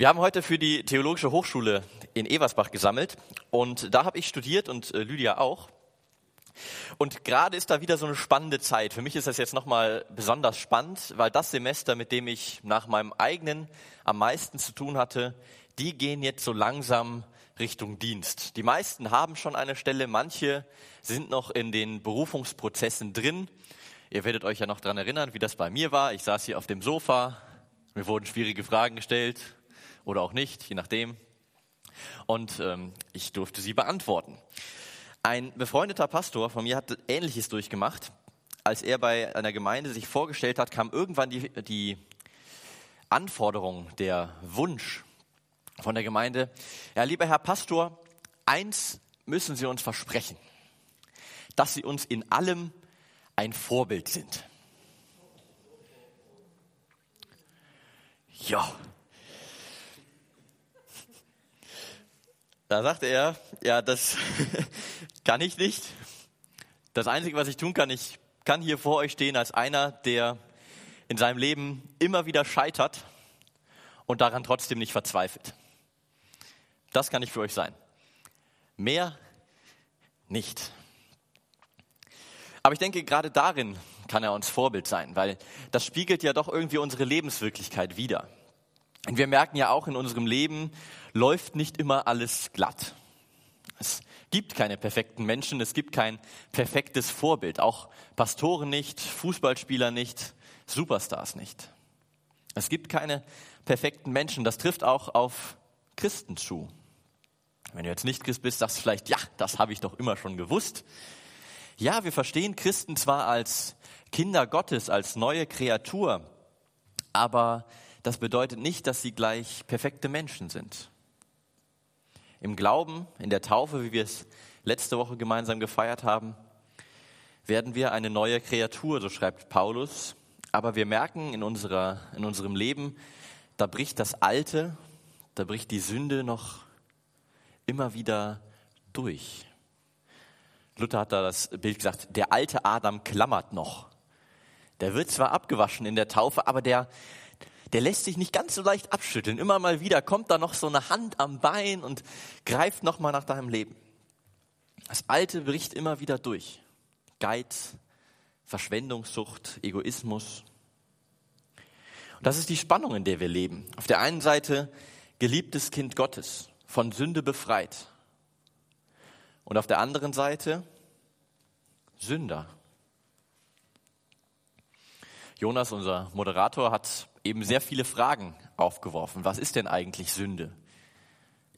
Wir haben heute für die Theologische Hochschule in Eversbach gesammelt und da habe ich studiert und äh, Lydia auch. Und gerade ist da wieder so eine spannende Zeit. Für mich ist das jetzt nochmal besonders spannend, weil das Semester, mit dem ich nach meinem eigenen am meisten zu tun hatte, die gehen jetzt so langsam Richtung Dienst. Die meisten haben schon eine Stelle, manche sind noch in den Berufungsprozessen drin. Ihr werdet euch ja noch dran erinnern, wie das bei mir war. Ich saß hier auf dem Sofa, mir wurden schwierige Fragen gestellt oder auch nicht, je nachdem. Und ähm, ich durfte sie beantworten. Ein befreundeter Pastor von mir hat Ähnliches durchgemacht. Als er bei einer Gemeinde sich vorgestellt hat, kam irgendwann die, die Anforderung, der Wunsch von der Gemeinde, ja, lieber Herr Pastor, eins müssen Sie uns versprechen, dass Sie uns in allem ein Vorbild sind. Ja. Da sagte er, ja, das kann ich nicht. Das Einzige, was ich tun kann, ich kann hier vor euch stehen als einer, der in seinem Leben immer wieder scheitert und daran trotzdem nicht verzweifelt. Das kann ich für euch sein. Mehr nicht. Aber ich denke, gerade darin kann er uns Vorbild sein, weil das spiegelt ja doch irgendwie unsere Lebenswirklichkeit wider. Und wir merken ja auch in unserem Leben läuft nicht immer alles glatt. Es gibt keine perfekten Menschen, es gibt kein perfektes Vorbild, auch Pastoren nicht, Fußballspieler nicht, Superstars nicht. Es gibt keine perfekten Menschen, das trifft auch auf Christen zu. Wenn du jetzt nicht Christ bist, sagst du vielleicht, ja, das habe ich doch immer schon gewusst. Ja, wir verstehen Christen zwar als Kinder Gottes, als neue Kreatur, aber das bedeutet nicht, dass sie gleich perfekte Menschen sind. Im Glauben, in der Taufe, wie wir es letzte Woche gemeinsam gefeiert haben, werden wir eine neue Kreatur, so schreibt Paulus. Aber wir merken in, unserer, in unserem Leben, da bricht das Alte, da bricht die Sünde noch immer wieder durch. Luther hat da das Bild gesagt, der alte Adam klammert noch. Der wird zwar abgewaschen in der Taufe, aber der, der lässt sich nicht ganz so leicht abschütteln. Immer mal wieder kommt da noch so eine Hand am Bein und greift nochmal nach deinem Leben. Das Alte bricht immer wieder durch. Geiz, Verschwendungssucht, Egoismus. Und das ist die Spannung, in der wir leben. Auf der einen Seite geliebtes Kind Gottes, von Sünde befreit. Und auf der anderen Seite Sünder. Jonas, unser Moderator, hat eben sehr viele Fragen aufgeworfen. Was ist denn eigentlich Sünde?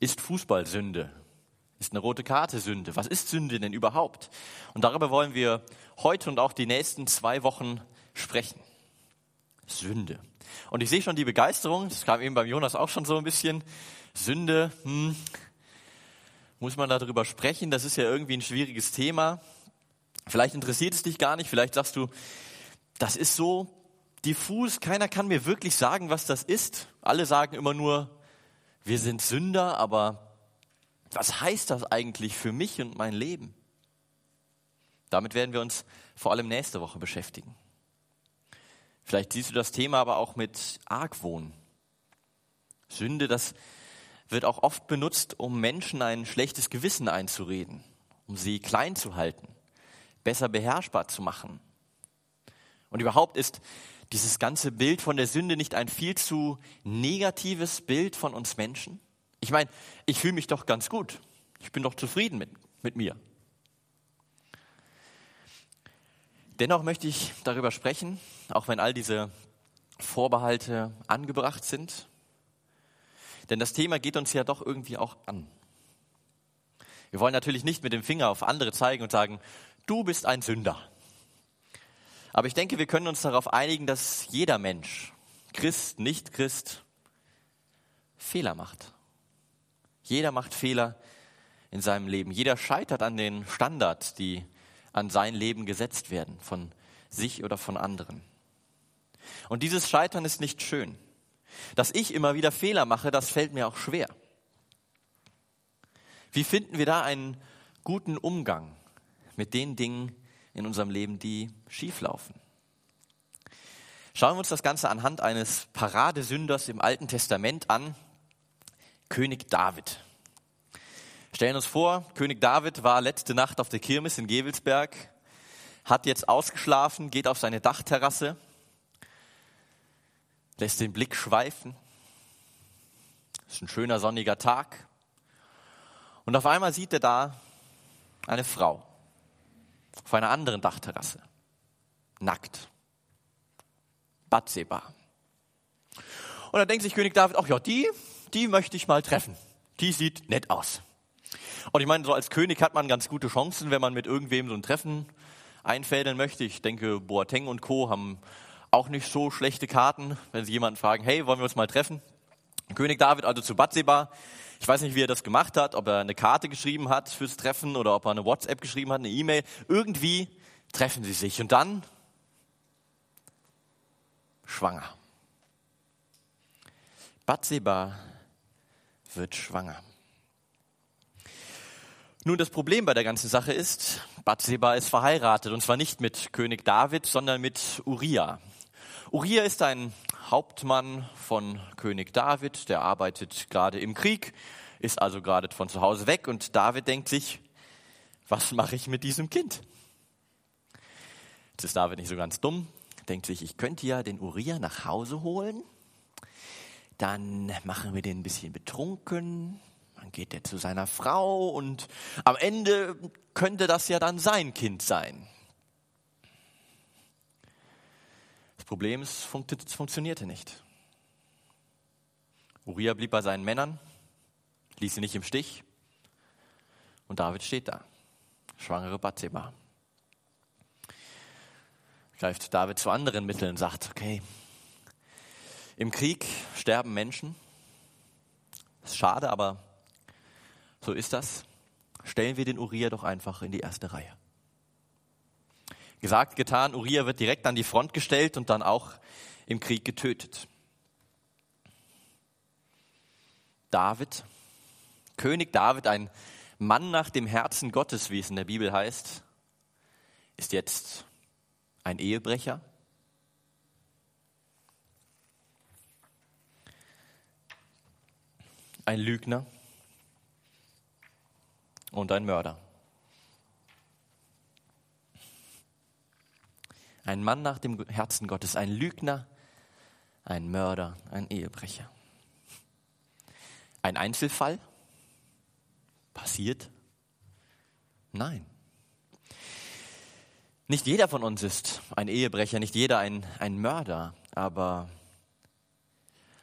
Ist Fußball Sünde? Ist eine rote Karte Sünde? Was ist Sünde denn überhaupt? Und darüber wollen wir heute und auch die nächsten zwei Wochen sprechen. Sünde. Und ich sehe schon die Begeisterung, das kam eben beim Jonas auch schon so ein bisschen. Sünde, hm, muss man darüber sprechen? Das ist ja irgendwie ein schwieriges Thema. Vielleicht interessiert es dich gar nicht, vielleicht sagst du, das ist so diffus, keiner kann mir wirklich sagen, was das ist. Alle sagen immer nur, wir sind Sünder, aber was heißt das eigentlich für mich und mein Leben? Damit werden wir uns vor allem nächste Woche beschäftigen. Vielleicht siehst du das Thema aber auch mit Argwohn. Sünde, das wird auch oft benutzt, um Menschen ein schlechtes Gewissen einzureden, um sie klein zu halten, besser beherrschbar zu machen. Und überhaupt ist dieses ganze Bild von der Sünde nicht ein viel zu negatives Bild von uns Menschen? Ich meine, ich fühle mich doch ganz gut. Ich bin doch zufrieden mit, mit mir. Dennoch möchte ich darüber sprechen, auch wenn all diese Vorbehalte angebracht sind. Denn das Thema geht uns ja doch irgendwie auch an. Wir wollen natürlich nicht mit dem Finger auf andere zeigen und sagen, du bist ein Sünder. Aber ich denke, wir können uns darauf einigen, dass jeder Mensch, Christ, nicht Christ, Fehler macht. Jeder macht Fehler in seinem Leben. Jeder scheitert an den Standards, die an sein Leben gesetzt werden, von sich oder von anderen. Und dieses Scheitern ist nicht schön. Dass ich immer wieder Fehler mache, das fällt mir auch schwer. Wie finden wir da einen guten Umgang mit den Dingen in unserem Leben, die schieflaufen? Schauen wir uns das Ganze anhand eines Paradesünders im Alten Testament an. König David. Stellen uns vor, König David war letzte Nacht auf der Kirmes in Gewelsberg, hat jetzt ausgeschlafen, geht auf seine Dachterrasse, lässt den Blick schweifen. Es ist ein schöner sonniger Tag. Und auf einmal sieht er da eine Frau auf einer anderen Dachterrasse, nackt. Batseba. Und dann denkt sich König David, ach ja, die, die möchte ich mal treffen. Die sieht nett aus. Und ich meine, so als König hat man ganz gute Chancen, wenn man mit irgendwem so ein Treffen einfädeln möchte. Ich denke, Boateng und Co. haben auch nicht so schlechte Karten, wenn sie jemanden fragen, hey, wollen wir uns mal treffen? König David also zu Batseba. Ich weiß nicht, wie er das gemacht hat, ob er eine Karte geschrieben hat fürs Treffen oder ob er eine WhatsApp geschrieben hat, eine E-Mail. Irgendwie treffen sie sich und dann schwanger. Batseba wird schwanger. Nun, das Problem bei der ganzen Sache ist, Batseba ist verheiratet und zwar nicht mit König David, sondern mit Uriah. Uriah ist ein Hauptmann von König David, der arbeitet gerade im Krieg, ist also gerade von zu Hause weg und David denkt sich, was mache ich mit diesem Kind? Jetzt ist David nicht so ganz dumm, denkt sich, ich könnte ja den Uriah nach Hause holen, dann machen wir den ein bisschen betrunken, dann geht er zu seiner Frau und am Ende könnte das ja dann sein Kind sein. Das Problem ist, es funktionierte nicht. Uriah blieb bei seinen Männern, ließ sie nicht im Stich und David steht da, schwangere Bathseba. Greift David zu anderen Mitteln und sagt, okay, im Krieg sterben Menschen, ist schade, aber so ist das. Stellen wir den Uriah doch einfach in die erste Reihe. Gesagt, getan, Uriah wird direkt an die Front gestellt und dann auch im Krieg getötet. David, König David, ein Mann nach dem Herzen Gottes, wie es in der Bibel heißt, ist jetzt ein Ehebrecher. Ein Lügner und ein Mörder. Ein Mann nach dem Herzen Gottes, ein Lügner, ein Mörder, ein Ehebrecher. Ein Einzelfall? Passiert? Nein. Nicht jeder von uns ist ein Ehebrecher, nicht jeder ein, ein Mörder, aber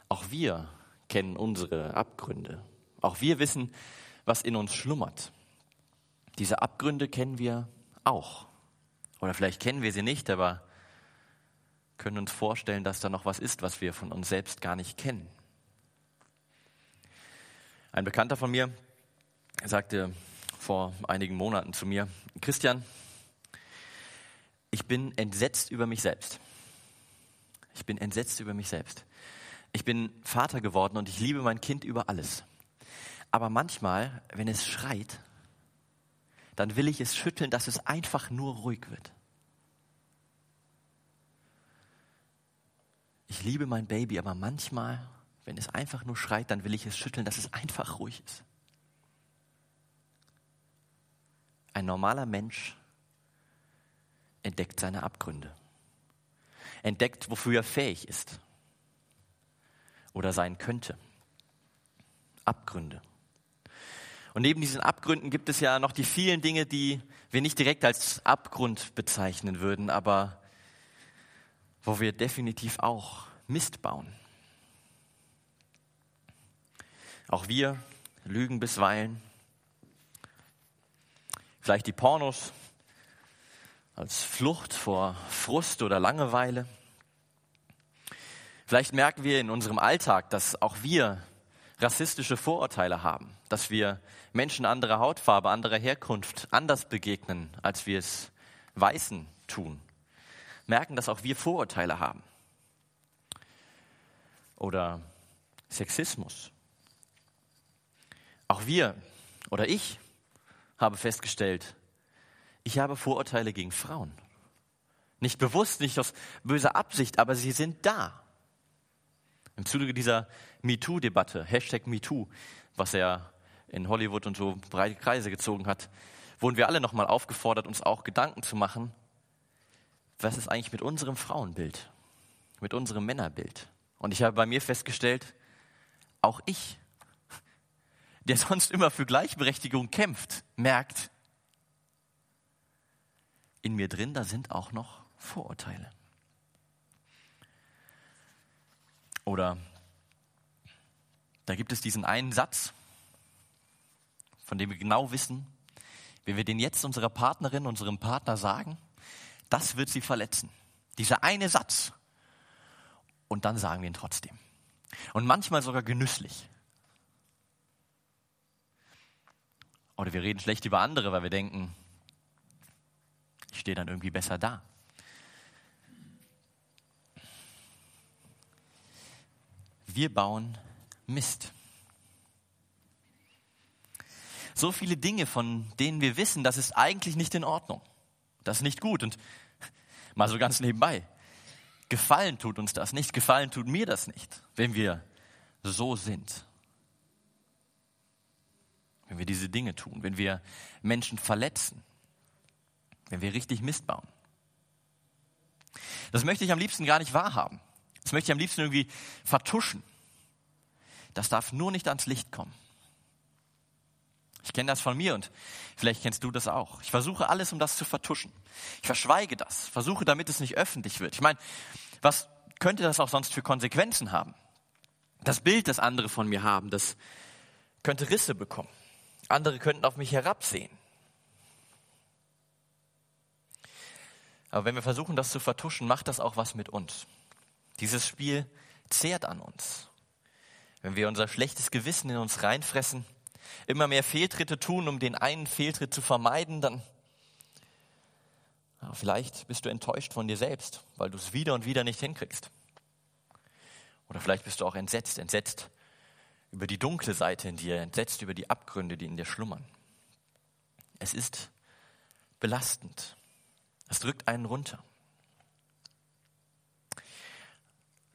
auch wir kennen unsere Abgründe. Auch wir wissen, was in uns schlummert. Diese Abgründe kennen wir auch. Oder vielleicht kennen wir sie nicht, aber können uns vorstellen, dass da noch was ist, was wir von uns selbst gar nicht kennen. Ein Bekannter von mir sagte vor einigen Monaten zu mir, Christian, ich bin entsetzt über mich selbst. Ich bin entsetzt über mich selbst. Ich bin Vater geworden und ich liebe mein Kind über alles. Aber manchmal, wenn es schreit, dann will ich es schütteln, dass es einfach nur ruhig wird. Ich liebe mein Baby, aber manchmal, wenn es einfach nur schreit, dann will ich es schütteln, dass es einfach ruhig ist. Ein normaler Mensch entdeckt seine Abgründe, entdeckt, wofür er fähig ist oder sein könnte. Abgründe. Und neben diesen Abgründen gibt es ja noch die vielen Dinge, die wir nicht direkt als Abgrund bezeichnen würden, aber wo wir definitiv auch Mist bauen. Auch wir lügen bisweilen. Vielleicht die Pornos als Flucht vor Frust oder Langeweile. Vielleicht merken wir in unserem Alltag, dass auch wir rassistische Vorurteile haben, dass wir Menschen anderer Hautfarbe, anderer Herkunft anders begegnen, als wir es Weißen tun. Merken, dass auch wir Vorurteile haben. Oder Sexismus. Auch wir oder ich habe festgestellt, ich habe Vorurteile gegen Frauen. Nicht bewusst, nicht aus böser Absicht, aber sie sind da. Im Zuge dieser MeToo-Debatte, Hashtag MeToo, was er in Hollywood und so breite Kreise gezogen hat, wurden wir alle nochmal aufgefordert, uns auch Gedanken zu machen, was ist eigentlich mit unserem Frauenbild, mit unserem Männerbild. Und ich habe bei mir festgestellt, auch ich, der sonst immer für Gleichberechtigung kämpft, merkt, in mir drin, da sind auch noch Vorurteile. Oder da gibt es diesen einen Satz, von dem wir genau wissen, wenn wir den jetzt unserer Partnerin, unserem Partner sagen, das wird sie verletzen. Dieser eine Satz. Und dann sagen wir ihn trotzdem. Und manchmal sogar genüsslich. Oder wir reden schlecht über andere, weil wir denken, ich stehe dann irgendwie besser da. Wir bauen Mist. So viele Dinge, von denen wir wissen, das ist eigentlich nicht in Ordnung. Das ist nicht gut. Und mal so ganz nebenbei. Gefallen tut uns das nicht. Gefallen tut mir das nicht, wenn wir so sind. Wenn wir diese Dinge tun, wenn wir Menschen verletzen, wenn wir richtig Mist bauen. Das möchte ich am liebsten gar nicht wahrhaben. Das möchte ich am liebsten irgendwie vertuschen. Das darf nur nicht ans Licht kommen. Ich kenne das von mir und vielleicht kennst du das auch. Ich versuche alles, um das zu vertuschen. Ich verschweige das, versuche, damit es nicht öffentlich wird. Ich meine, was könnte das auch sonst für Konsequenzen haben? Das Bild, das andere von mir haben, das könnte Risse bekommen. Andere könnten auf mich herabsehen. Aber wenn wir versuchen, das zu vertuschen, macht das auch was mit uns. Dieses Spiel zehrt an uns. Wenn wir unser schlechtes Gewissen in uns reinfressen, immer mehr Fehltritte tun, um den einen Fehltritt zu vermeiden, dann ja, vielleicht bist du enttäuscht von dir selbst, weil du es wieder und wieder nicht hinkriegst. Oder vielleicht bist du auch entsetzt, entsetzt über die dunkle Seite in dir, entsetzt über die Abgründe, die in dir schlummern. Es ist belastend. Es drückt einen runter.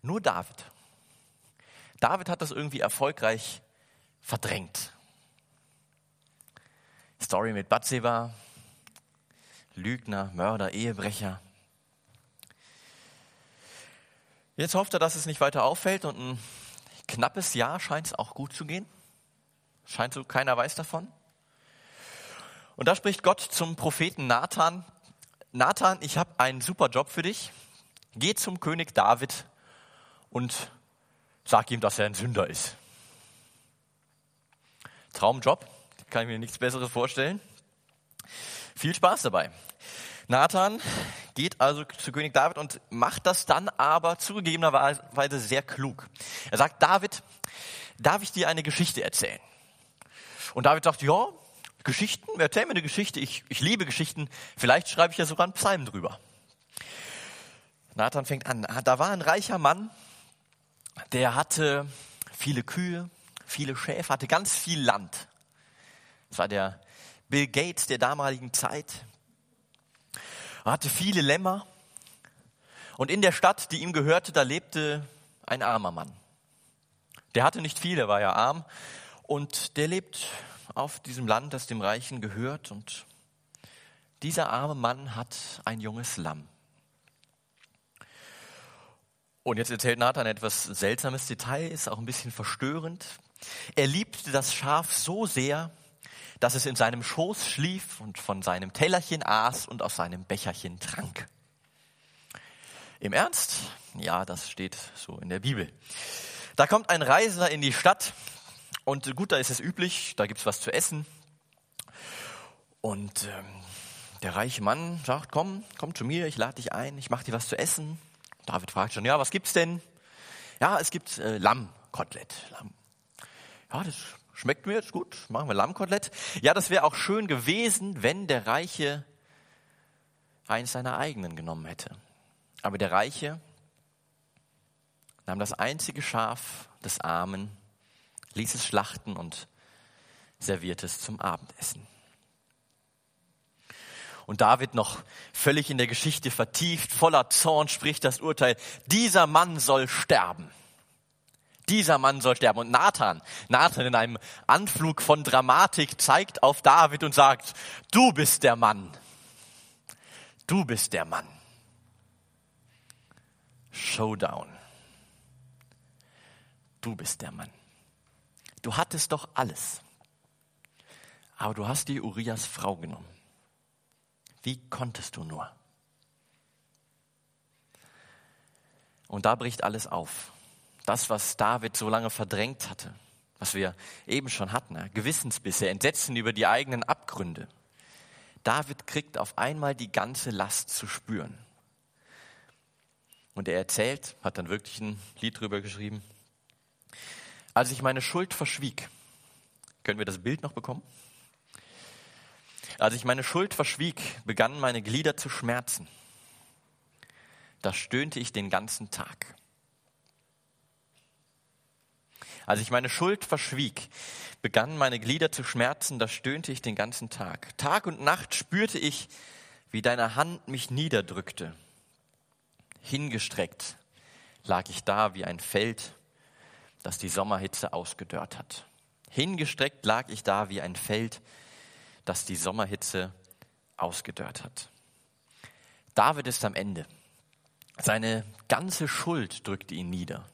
Nur David. David hat das irgendwie erfolgreich verdrängt. Story mit Bathseba, Lügner, Mörder, Ehebrecher. Jetzt hofft er, dass es nicht weiter auffällt und ein knappes Jahr scheint es auch gut zu gehen. Scheint so, keiner weiß davon. Und da spricht Gott zum Propheten Nathan. Nathan, ich habe einen super Job für dich. Geh zum König David und sag ihm, dass er ein Sünder ist. Traumjob, kann ich mir nichts Besseres vorstellen. Viel Spaß dabei. Nathan geht also zu König David und macht das dann aber zugegebenerweise sehr klug. Er sagt, David, darf ich dir eine Geschichte erzählen? Und David sagt, ja, Geschichten, erzähl mir eine Geschichte, ich, ich liebe Geschichten, vielleicht schreibe ich ja sogar einen Psalm drüber. Nathan fängt an, da war ein reicher Mann, der hatte viele Kühe, viele Schäfer, hatte ganz viel Land. Das war der Bill Gates der damaligen Zeit. Er hatte viele Lämmer. Und in der Stadt, die ihm gehörte, da lebte ein armer Mann. Der hatte nicht viel, er war ja arm. Und der lebt auf diesem Land, das dem Reichen gehört. Und dieser arme Mann hat ein junges Lamm. Und jetzt erzählt Nathan etwas seltsames Detail, ist auch ein bisschen verstörend. Er liebte das Schaf so sehr, dass es in seinem Schoß schlief und von seinem Tellerchen aß und aus seinem Becherchen trank. Im Ernst? Ja, das steht so in der Bibel. Da kommt ein Reisender in die Stadt und gut, da ist es üblich, da gibt's was zu essen. Und ähm, der reiche Mann sagt, komm, komm zu mir, ich lade dich ein, ich mache dir was zu essen. David fragt schon, ja, was gibt's denn? Ja, es gibt äh, Lammkotelett. Lamm. Ja, das schmeckt mir jetzt gut. Machen wir Lammkotelett. Ja, das wäre auch schön gewesen, wenn der Reiche eins seiner eigenen genommen hätte. Aber der Reiche nahm das einzige Schaf des Armen, ließ es schlachten und servierte es zum Abendessen. Und David noch völlig in der Geschichte vertieft, voller Zorn spricht das Urteil, dieser Mann soll sterben. Dieser Mann soll sterben. Und Nathan, Nathan in einem Anflug von Dramatik zeigt auf David und sagt, du bist der Mann. Du bist der Mann. Showdown. Du bist der Mann. Du hattest doch alles. Aber du hast die Urias Frau genommen. Wie konntest du nur? Und da bricht alles auf. Das, was David so lange verdrängt hatte, was wir eben schon hatten, Gewissensbisse, Entsetzen über die eigenen Abgründe. David kriegt auf einmal die ganze Last zu spüren. Und er erzählt, hat dann wirklich ein Lied drüber geschrieben, als ich meine Schuld verschwieg, können wir das Bild noch bekommen? Als ich meine Schuld verschwieg, begannen meine Glieder zu schmerzen. Da stöhnte ich den ganzen Tag. Als ich meine Schuld verschwieg, begannen meine Glieder zu schmerzen, da stöhnte ich den ganzen Tag. Tag und Nacht spürte ich, wie deine Hand mich niederdrückte. Hingestreckt lag ich da wie ein Feld, das die Sommerhitze ausgedörrt hat. Hingestreckt lag ich da wie ein Feld, das die Sommerhitze ausgedörrt hat. David ist am Ende. Seine ganze Schuld drückt ihn nieder.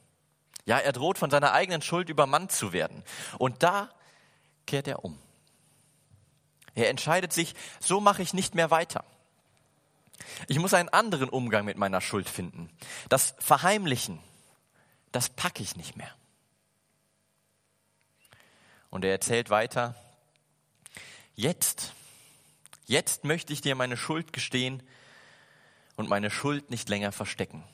Ja, er droht von seiner eigenen Schuld übermannt zu werden. Und da kehrt er um. Er entscheidet sich, so mache ich nicht mehr weiter. Ich muss einen anderen Umgang mit meiner Schuld finden. Das Verheimlichen, das packe ich nicht mehr. Und er erzählt weiter, jetzt, jetzt möchte ich dir meine Schuld gestehen und meine Schuld nicht länger verstecken.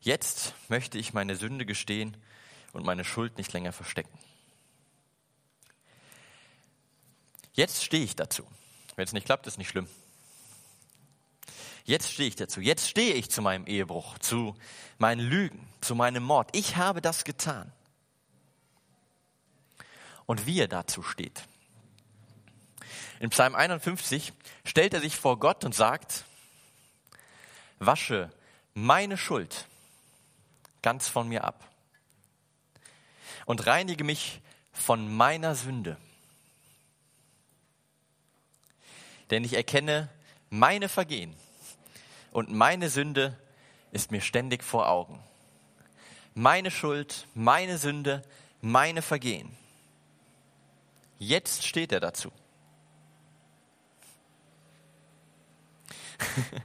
Jetzt möchte ich meine Sünde gestehen und meine Schuld nicht länger verstecken. Jetzt stehe ich dazu. Wenn es nicht klappt, ist nicht schlimm. Jetzt stehe ich dazu. Jetzt stehe ich zu meinem Ehebruch, zu meinen Lügen, zu meinem Mord. Ich habe das getan und wie er dazu steht. In Psalm 51 stellt er sich vor Gott und sagt, wasche meine Schuld ganz von mir ab und reinige mich von meiner Sünde. Denn ich erkenne meine Vergehen und meine Sünde ist mir ständig vor Augen. Meine Schuld, meine Sünde, meine Vergehen. Jetzt steht er dazu.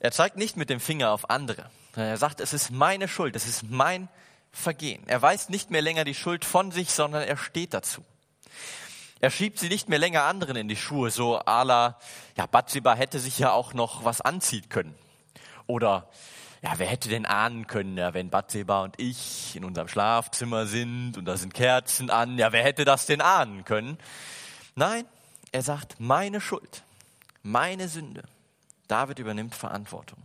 er zeigt nicht mit dem Finger auf andere. Er sagt, es ist meine Schuld, es ist mein Vergehen. Er weist nicht mehr länger die Schuld von sich, sondern er steht dazu. Er schiebt sie nicht mehr länger anderen in die Schuhe, so à la, ja, Bathsheba hätte sich ja auch noch was anziehen können. Oder ja, wer hätte denn ahnen können, ja, wenn Batseba und ich in unserem Schlafzimmer sind und da sind Kerzen an, ja, wer hätte das denn ahnen können? Nein, er sagt, meine Schuld, meine Sünde. David übernimmt Verantwortung.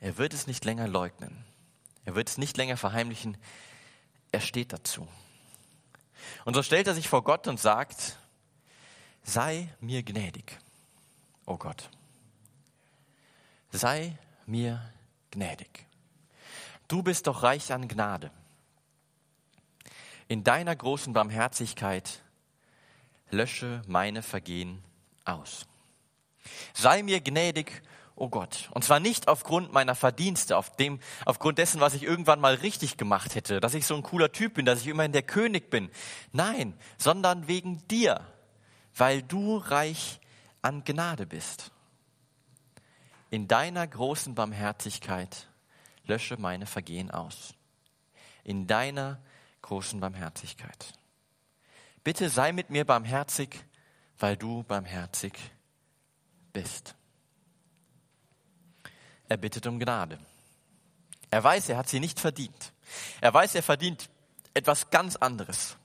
Er wird es nicht länger leugnen. Er wird es nicht länger verheimlichen. Er steht dazu. Und so stellt er sich vor Gott und sagt, sei mir gnädig, oh Gott sei mir gnädig. Du bist doch reich an Gnade. In deiner großen Barmherzigkeit lösche meine Vergehen aus. Sei mir gnädig, o oh Gott. Und zwar nicht aufgrund meiner Verdienste, auf dem, aufgrund dessen, was ich irgendwann mal richtig gemacht hätte, dass ich so ein cooler Typ bin, dass ich immerhin der König bin. Nein, sondern wegen dir, weil du reich an Gnade bist in deiner großen Barmherzigkeit lösche meine Vergehen aus. In deiner großen Barmherzigkeit. Bitte sei mit mir barmherzig, weil du barmherzig bist. Er bittet um Gnade. Er weiß, er hat sie nicht verdient. Er weiß, er verdient etwas ganz anderes.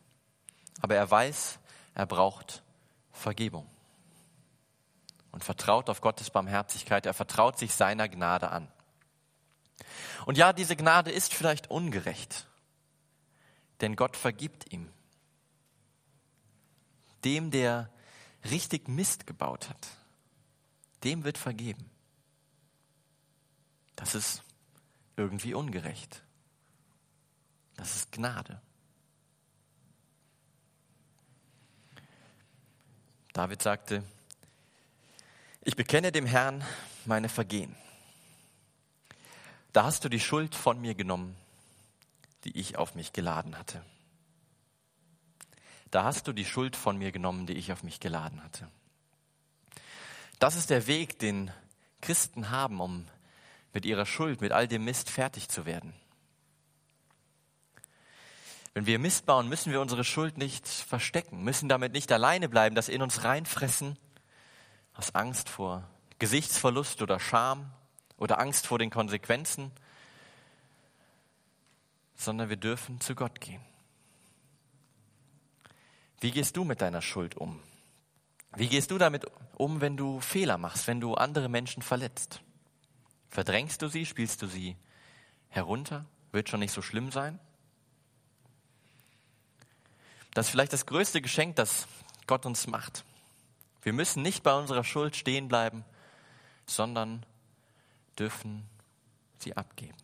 Aber er weiß, er braucht Vergebung und vertraut auf Gottes Barmherzigkeit. Er vertraut sich seiner Gnade an. Und ja, diese Gnade ist vielleicht ungerecht, denn Gott vergibt ihm. Dem, der richtig Mist gebaut hat, dem wird vergeben. das ist irgendwie ungerecht. Das ist Gnade. David sagte, ich bekenne dem Herrn meine Vergehen. Da hast du die Schuld von mir genommen, die ich auf mich geladen hatte. Da hast du die Schuld von mir genommen, die ich auf mich geladen hatte. Das ist der Weg, den Christen haben, um mit ihrer Schuld, mit all dem Mist fertig zu werden. Wenn wir Mist bauen, müssen wir unsere Schuld nicht verstecken, müssen damit nicht alleine bleiben, das in uns reinfressen, aus Angst vor Gesichtsverlust oder Scham oder Angst vor den Konsequenzen, sondern wir dürfen zu Gott gehen. Wie gehst du mit deiner Schuld um? Wie gehst du damit um, wenn du Fehler machst, wenn du andere Menschen verletzt? Verdrängst du sie, spielst du sie herunter? Wird schon nicht so schlimm sein? Das ist vielleicht das größte Geschenk, das Gott uns macht. Wir müssen nicht bei unserer Schuld stehen bleiben, sondern dürfen sie abgeben.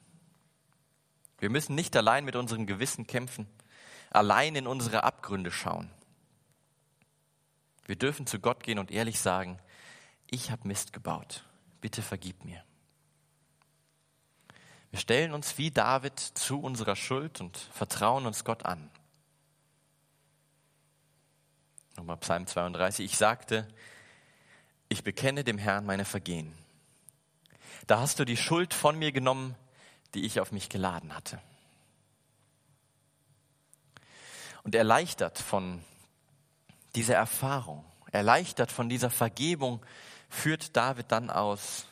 Wir müssen nicht allein mit unserem Gewissen kämpfen, allein in unsere Abgründe schauen. Wir dürfen zu Gott gehen und ehrlich sagen, ich habe Mist gebaut, bitte vergib mir. Wir stellen uns wie David zu unserer Schuld und vertrauen uns Gott an. Nochmal Psalm 32. Ich sagte, ich bekenne dem Herrn meine Vergehen. Da hast du die Schuld von mir genommen, die ich auf mich geladen hatte. Und erleichtert von dieser Erfahrung, erleichtert von dieser Vergebung, führt David dann aus,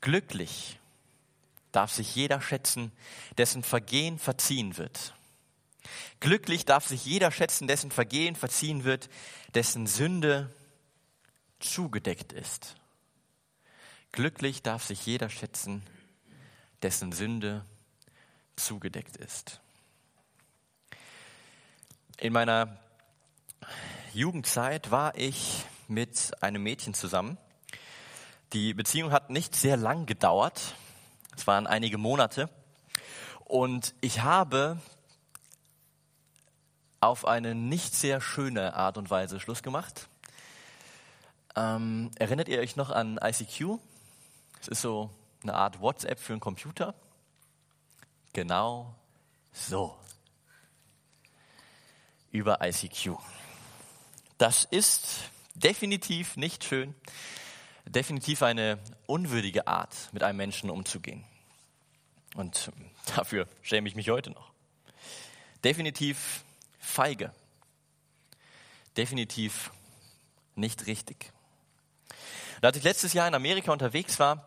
glücklich darf sich jeder schätzen, dessen Vergehen verziehen wird. Glücklich darf sich jeder schätzen, dessen Vergehen verziehen wird, dessen Sünde zugedeckt ist. Glücklich darf sich jeder schätzen, dessen Sünde zugedeckt ist. In meiner Jugendzeit war ich mit einem Mädchen zusammen. Die Beziehung hat nicht sehr lang gedauert. Es waren einige Monate. Und ich habe auf eine nicht sehr schöne Art und Weise Schluss gemacht. Ähm, erinnert ihr euch noch an ICQ? Es ist so eine Art WhatsApp für einen Computer. Genau so. Über ICQ. Das ist definitiv nicht schön, definitiv eine unwürdige Art, mit einem Menschen umzugehen. Und dafür schäme ich mich heute noch. Definitiv feige. Definitiv nicht richtig. Und als ich letztes Jahr in Amerika unterwegs war,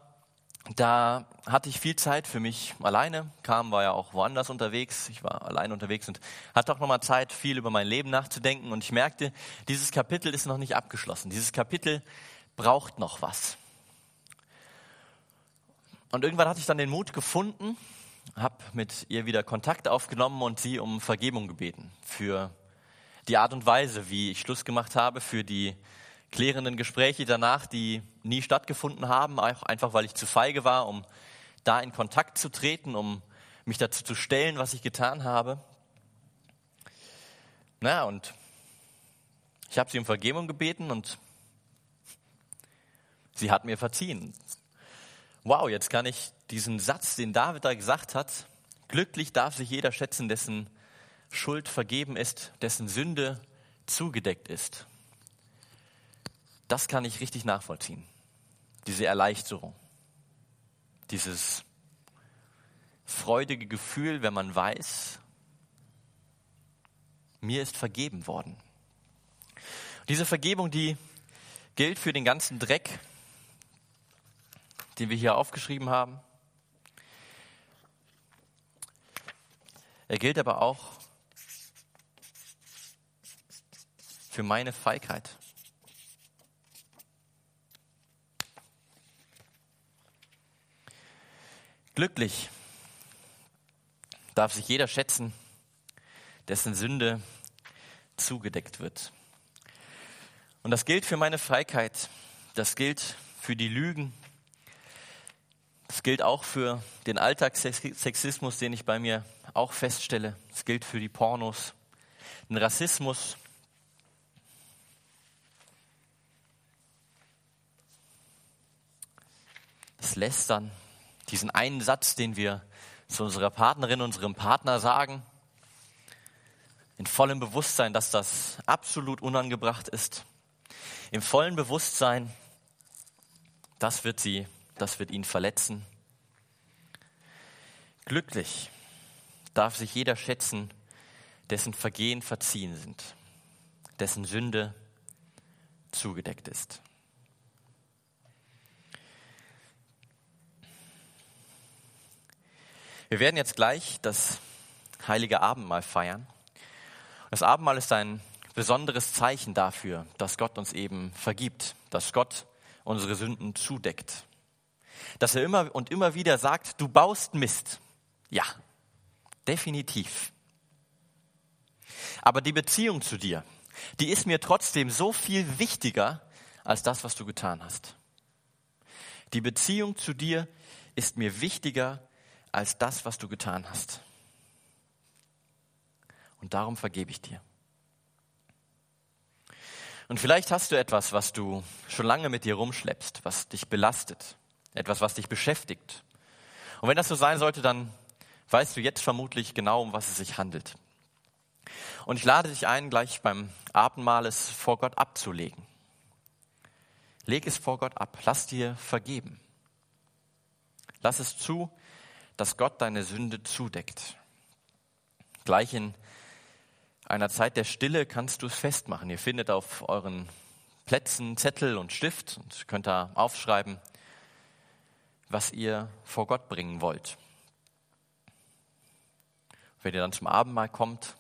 da hatte ich viel Zeit für mich alleine, kam, war ja auch woanders unterwegs, ich war allein unterwegs und hatte auch nochmal Zeit, viel über mein Leben nachzudenken und ich merkte, dieses Kapitel ist noch nicht abgeschlossen. Dieses Kapitel braucht noch was. Und irgendwann hatte ich dann den Mut gefunden, habe mit ihr wieder Kontakt aufgenommen und sie um Vergebung gebeten für die Art und Weise, wie ich Schluss gemacht habe, für die klärenden Gespräche danach, die nie stattgefunden haben, einfach weil ich zu feige war, um da in Kontakt zu treten, um mich dazu zu stellen, was ich getan habe. Na, und ich habe sie um Vergebung gebeten und sie hat mir verziehen. Wow, jetzt kann ich diesen Satz, den David da gesagt hat, glücklich darf sich jeder schätzen, dessen Schuld vergeben ist, dessen Sünde zugedeckt ist. Das kann ich richtig nachvollziehen. Diese Erleichterung. Dieses freudige Gefühl, wenn man weiß, mir ist vergeben worden. Diese Vergebung, die gilt für den ganzen Dreck, den wir hier aufgeschrieben haben. Er gilt aber auch für meine Feigheit. Glücklich darf sich jeder schätzen, dessen Sünde zugedeckt wird. Und das gilt für meine Feigheit, das gilt für die Lügen, Das gilt auch für den Alltagssexismus, den ich bei mir auch feststelle. Es gilt für die Pornos, den Rassismus. Das Lästern, diesen einen Satz, den wir zu unserer Partnerin, unserem Partner sagen, in vollem Bewusstsein, dass das absolut unangebracht ist, im vollen Bewusstsein, das wird sie, das wird ihn verletzen. Glücklich darf sich jeder schätzen, dessen Vergehen verziehen sind, dessen Sünde zugedeckt ist. Wir werden jetzt gleich das heilige Abendmahl feiern. Das Abendmahl ist ein besonderes Zeichen dafür, dass Gott uns eben vergibt, dass Gott unsere Sünden zudeckt. Dass er immer und immer wieder sagt, du baust Mist. Ja, definitiv. Aber die Beziehung zu dir, die ist mir trotzdem so viel wichtiger als das, was du getan hast. Die Beziehung zu dir ist mir wichtiger als das, was du getan hast. Und darum vergebe ich dir. Und vielleicht hast du etwas, was du schon lange mit dir rumschleppst, was dich belastet, etwas, was dich beschäftigt. Und wenn das so sein sollte, dann weißt du jetzt vermutlich genau, um was es sich handelt. Und ich lade dich ein, gleich beim Abendmahl es vor Gott abzulegen. Leg es vor Gott ab. Lass dir vergeben. Lass es zu, dass Gott deine Sünde zudeckt. Gleich in einer Zeit der Stille kannst du es festmachen. Ihr findet auf euren Plätzen Zettel und Stift und könnt da aufschreiben, was ihr vor Gott bringen wollt. Wenn ihr dann zum Abendmahl kommt,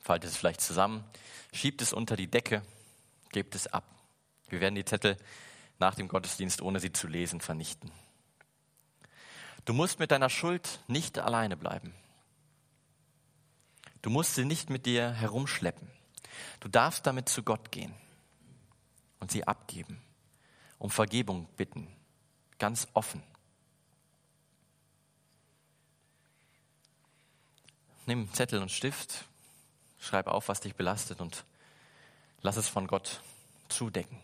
faltet es vielleicht zusammen, schiebt es unter die Decke, gebt es ab. Wir werden die Zettel nach dem Gottesdienst, ohne sie zu lesen, vernichten. Du musst mit deiner Schuld nicht alleine bleiben. Du musst sie nicht mit dir herumschleppen. Du darfst damit zu Gott gehen und sie abgeben, um Vergebung bitten, ganz offen. Nimm Zettel und Stift, schreib auf, was dich belastet und lass es von Gott zudecken.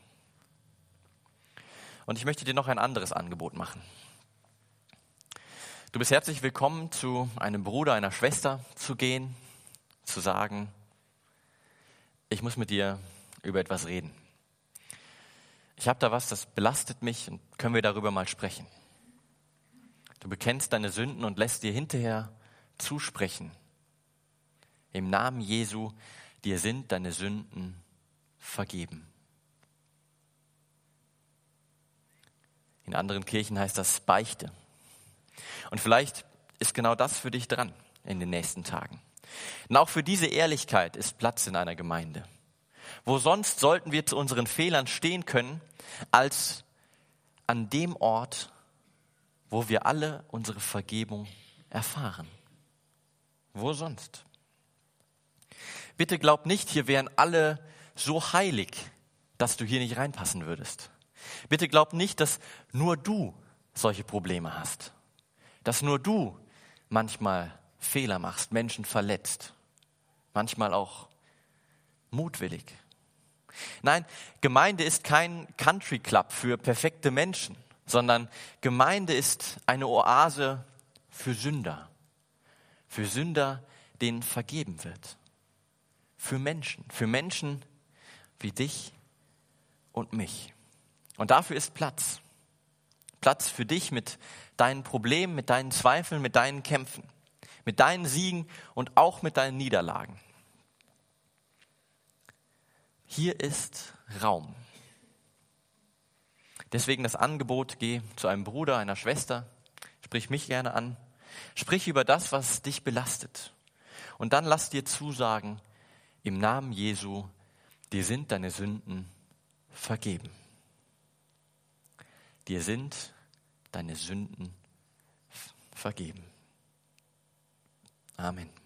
Und ich möchte dir noch ein anderes Angebot machen. Du bist herzlich willkommen, zu einem Bruder, einer Schwester zu gehen, zu sagen, ich muss mit dir über etwas reden. Ich habe da was, das belastet mich und können wir darüber mal sprechen. Du bekennst deine Sünden und lässt dir hinterher zusprechen. Im Namen Jesu, dir sind deine Sünden vergeben. In anderen Kirchen heißt das Beichte. Und vielleicht ist genau das für dich dran in den nächsten Tagen. Und auch für diese Ehrlichkeit ist Platz in einer Gemeinde. Wo sonst sollten wir zu unseren Fehlern stehen können, als an dem Ort, wo wir alle unsere Vergebung erfahren. Wo sonst? Bitte glaub nicht, hier wären alle so heilig, dass du hier nicht reinpassen würdest. Bitte glaub nicht, dass nur du solche Probleme hast. Dass nur du manchmal Fehler machst, Menschen verletzt, manchmal auch mutwillig. Nein, Gemeinde ist kein Country Club für perfekte Menschen, sondern Gemeinde ist eine Oase für Sünder, für Sünder, denen vergeben wird, für Menschen, für Menschen wie dich und mich. Und dafür ist Platz. Platz für dich mit deinen Problemen, mit deinen Zweifeln, mit deinen Kämpfen mit deinen Siegen und auch mit deinen Niederlagen. Hier ist Raum. Deswegen das Angebot, geh zu einem Bruder, einer Schwester, sprich mich gerne an, sprich über das, was dich belastet. Und dann lass dir zusagen, im Namen Jesu, dir sind deine Sünden vergeben. Dir sind deine Sünden vergeben. Amen.